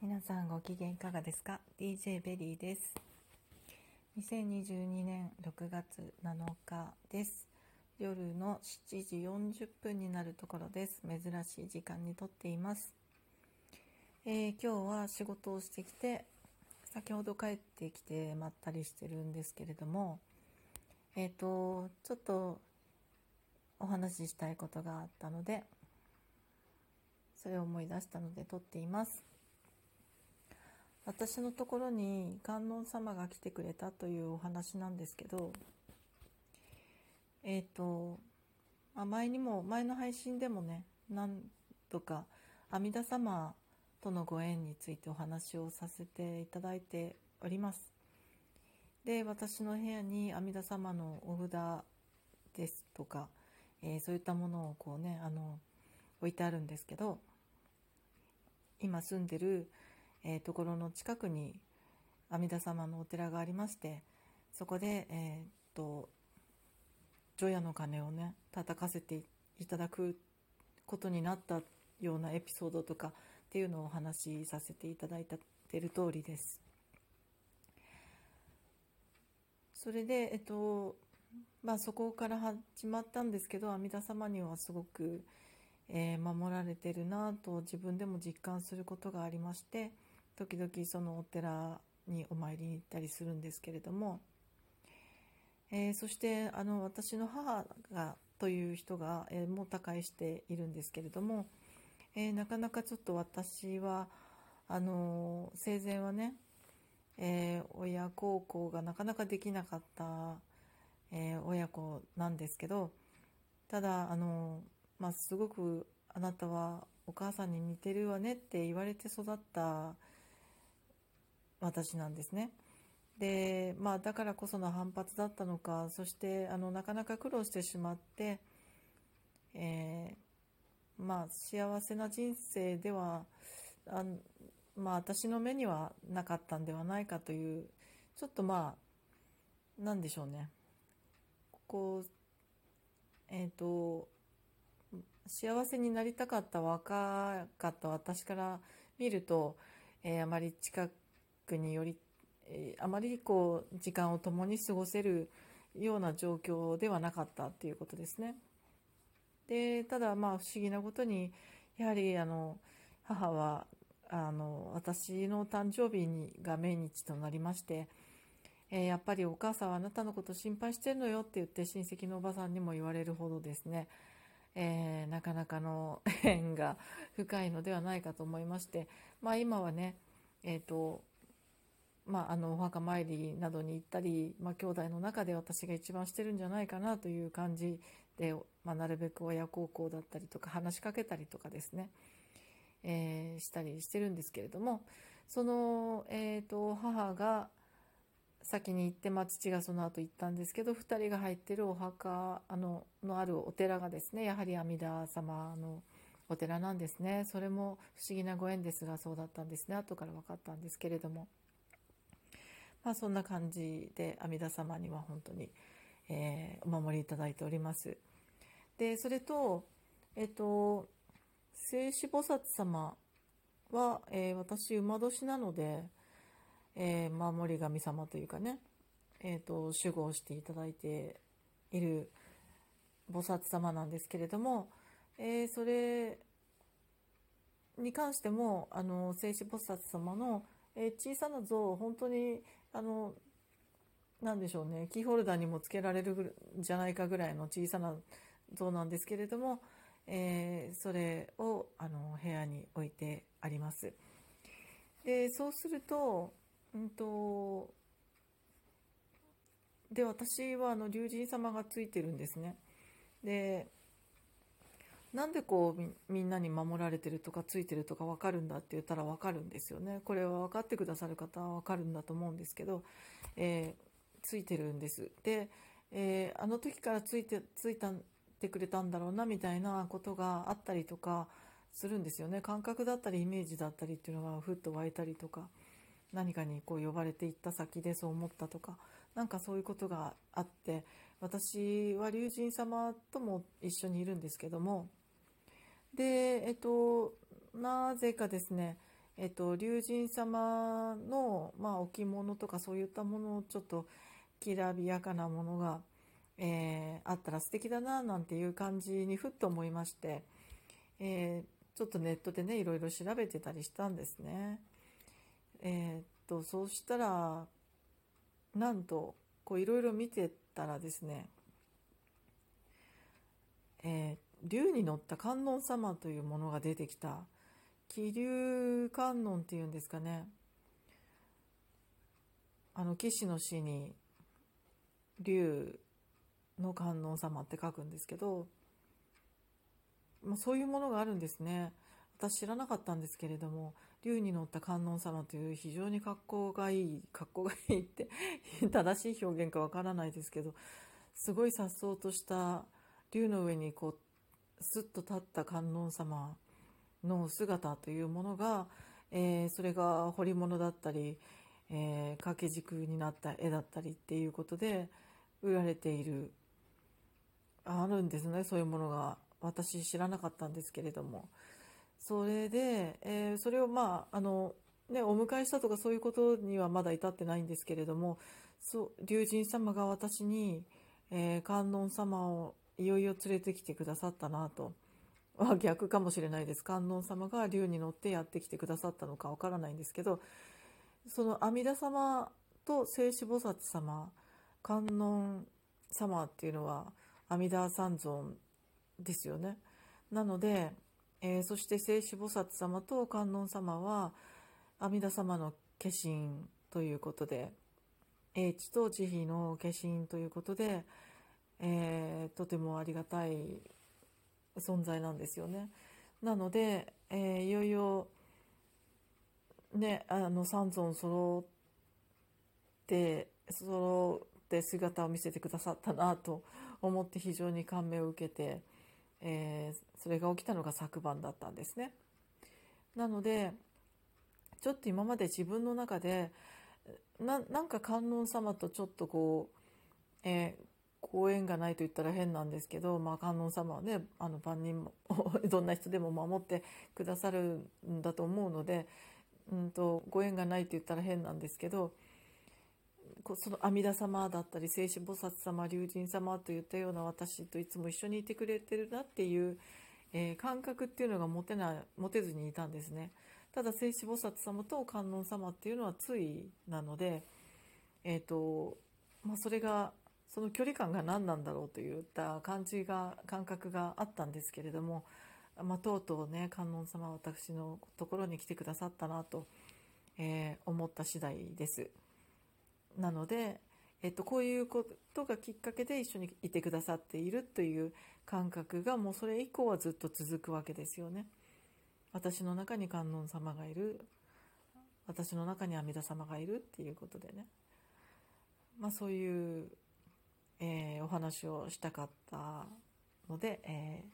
皆さんご機嫌いかがですか ?DJ ベリーです。2022年6月7日です。夜の7時40分になるところです。珍しい時間にとっています。えー、今日は仕事をしてきて、先ほど帰ってきてまったりしてるんですけれども、えっ、ー、と、ちょっとお話ししたいことがあったので、それを思い出したので撮っています。私のところに観音様が来てくれたというお話なんですけどえっ、ー、と、あ、前にも前の配信でもね何度か阿弥陀様とのご縁についてお話をさせていただいております。で私の部屋に阿弥陀様のお札ですとか、えー、そういったものをこうねあの置いてあるんですけど今住んでるえー、ところの近くに阿弥陀様のお寺がありましてそこで、えー、っと除夜の鐘をね叩かせていただくことになったようなエピソードとかっていうのをお話しさせていただいてる通りです。それで、えっとまあ、そこから始まったんですけど阿弥陀様にはすごく、えー、守られてるなと自分でも実感することがありまして時々そのお寺にお参りに行ったりするんですけれども、えー、そしてあの私の母がという人が、えー、もう他界しているんですけれども、えー、なかなかちょっと私はあの生前はね、え親孝行がなかなかできなかった、え親子なんですけどただあの、まあ、すごくあなたはお母さんに似てるわねって言われて育った私なんですね。でまあだからこその反発だったのかそしてあのなかなか苦労してしまって、えー、まあ幸せな人生ではあまあ私の目にはなかったんではないかというちょっとまあなんでしょうねこうえっ、ー、と幸せになりたかった若かった私から見ると、えー、あまり近くクにより、えー、あまりこう時間を共に過ごせるような状況ではなかったっていうことですね。でただまあ不思議なことにやはりあの母はあの私の誕生日にが命日となりまして、えー、やっぱりお母さんはあなたのこと心配してるのよって言って親戚のおばさんにも言われるほどですね、えー、なかなかの 縁が深いのではないかと思いまして、まあ、今はね、えーとまあ、あのお墓参りなどに行ったり、まあ、兄弟の中で私が一番してるんじゃないかなという感じで、まあ、なるべく親孝行だったりとか話しかけたりとかですね、えー、したりしてるんですけれどもその、えーと、母が先に行って、まあ、父がその後行ったんですけど2人が入ってるお墓あののあるお寺がですねやはり阿弥陀様のお寺なんですねそれも不思議なご縁ですがそうだったんですね後から分かったんですけれども。まあ、そんな感じで阿弥陀様には本当に、えー、お守りいただいております。でそれと、えっと、聖子菩薩様は、えー、私馬年なので、えー、守り神様というかね、えーと、守護をしていただいている菩薩様なんですけれども、えー、それに関してもあの聖子菩薩様の、えー、小さな像を本当にあの何でしょうねキーホルダーにもつけられるんじゃないかぐらいの小さな像なんですけれども、えー、それをあの部屋に置いてあります。でそうすると,、うんと、で私はあの龍神様がついてるんですね。でなんでこうみんなに守られてるとかついてるとか分かるんだって言ったら分かるんですよね。これは分かってくださる方は分かるんだと思うんですけど、えー、ついてるんです。で、えー、あの時からついてついたてくれたんだろうなみたいなことがあったりとかするんですよね。感覚だったりイメージだったりっていうのがふっと湧いたりとか何かにこう呼ばれていった先でそう思ったとか何かそういうことがあって私は龍神様とも一緒にいるんですけどもで、えっと、なぜかですね、えっと、龍神様の、まあ、置物とかそういったものをちょっときらびやかなものが、えー、あったら素敵だななんていう感じにふっと思いまして、えー、ちょっとネットでねいろいろ調べてたりしたんですね。えー、っとそうしたらなんとこういろいろ見てたらですね、えー、竜に乗った観音様というものが出てきた。気流観音っていうんですかね。あの騎士の詩に竜の観音様って書くんですけど、まあ、そういうものがあるんですね。私知らなかったんですけれども竜に乗った観音様という非常に格好がいい格好がいいって 正しい表現かわからないですけどすごい颯爽とした竜の上にこうスッと立った観音様の姿というものが、えー、それが彫り物だったり、えー、掛け軸になった絵だったりっていうことで売られているあるんですね。そういうものが。私知らなかったんですけれども。それで、えー、それをまああのねお迎えしたとかそういうことにはまだ至ってないんですけれどもそう龍神様が私に、えー、観音様をいよいよ連れてきてくださったなと。は逆かもしれないです観音様が竜に乗ってやってきてくださったのかわからないんですけどその阿弥陀様と聖子菩薩様観音様っていうのは阿弥陀三尊ですよね。なので、えー、そして聖子菩薩様と観音様は阿弥陀様の化身ということで英知と慈悲の化身ということで、えー、とてもありがたい存在なんですよね。なので、えー、いよいよねあの三尊揃って揃って姿を見せてくださったなと思って非常に感銘を受けて、えー、それが起きたのが昨晩だったんですね。なのでちょっと今まで自分の中でななんか観音様とちょっとこう、えー、ご縁がないと言ったら変なんですけど、まあ、観音様はねあの万人も どんな人でも守ってくださるんだと思うので、うんと、ご縁がないと言ったら変なんですけどその阿弥陀様だったり聖子菩薩様龍神様といったような私といつも一緒にいてくれてるなっていう、えー、感覚っていうのが持てない持てずにいたんですね。ただ聖子菩薩様と観音様っていうのはついなので、えーとまあ、それがその距離感が何なんだろうといった感じが感覚があったんですけれども、まあ、とうとうね観音様は私のところに来てくださったなと、えー、思った次第です。なので、えっと、こういうことがきっかけで一緒にいてくださっているという感覚がもうそれ以降はずっと続くわけですよね。私の中に観音様がいる私の中に阿弥陀様がいるっていうことでね、まあ、そういうえー、お話をしたかったので、え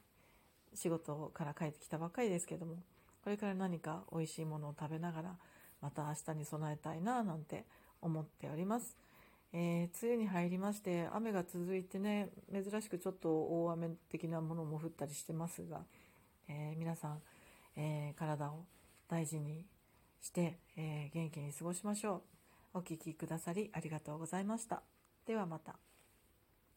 ー、仕事から帰ってきたばっかりですけどもこれから何か美味しいものを食べながらまた明日に備えたいななんて思っております。えー、梅雨に入りまして雨が続いてね珍しくちょっと大雨的なものも降ったりしてますが、えー、皆さん、えー、体を大事にして、え元気に過ごしましょうお聴きくださりありがとうございましたではまた。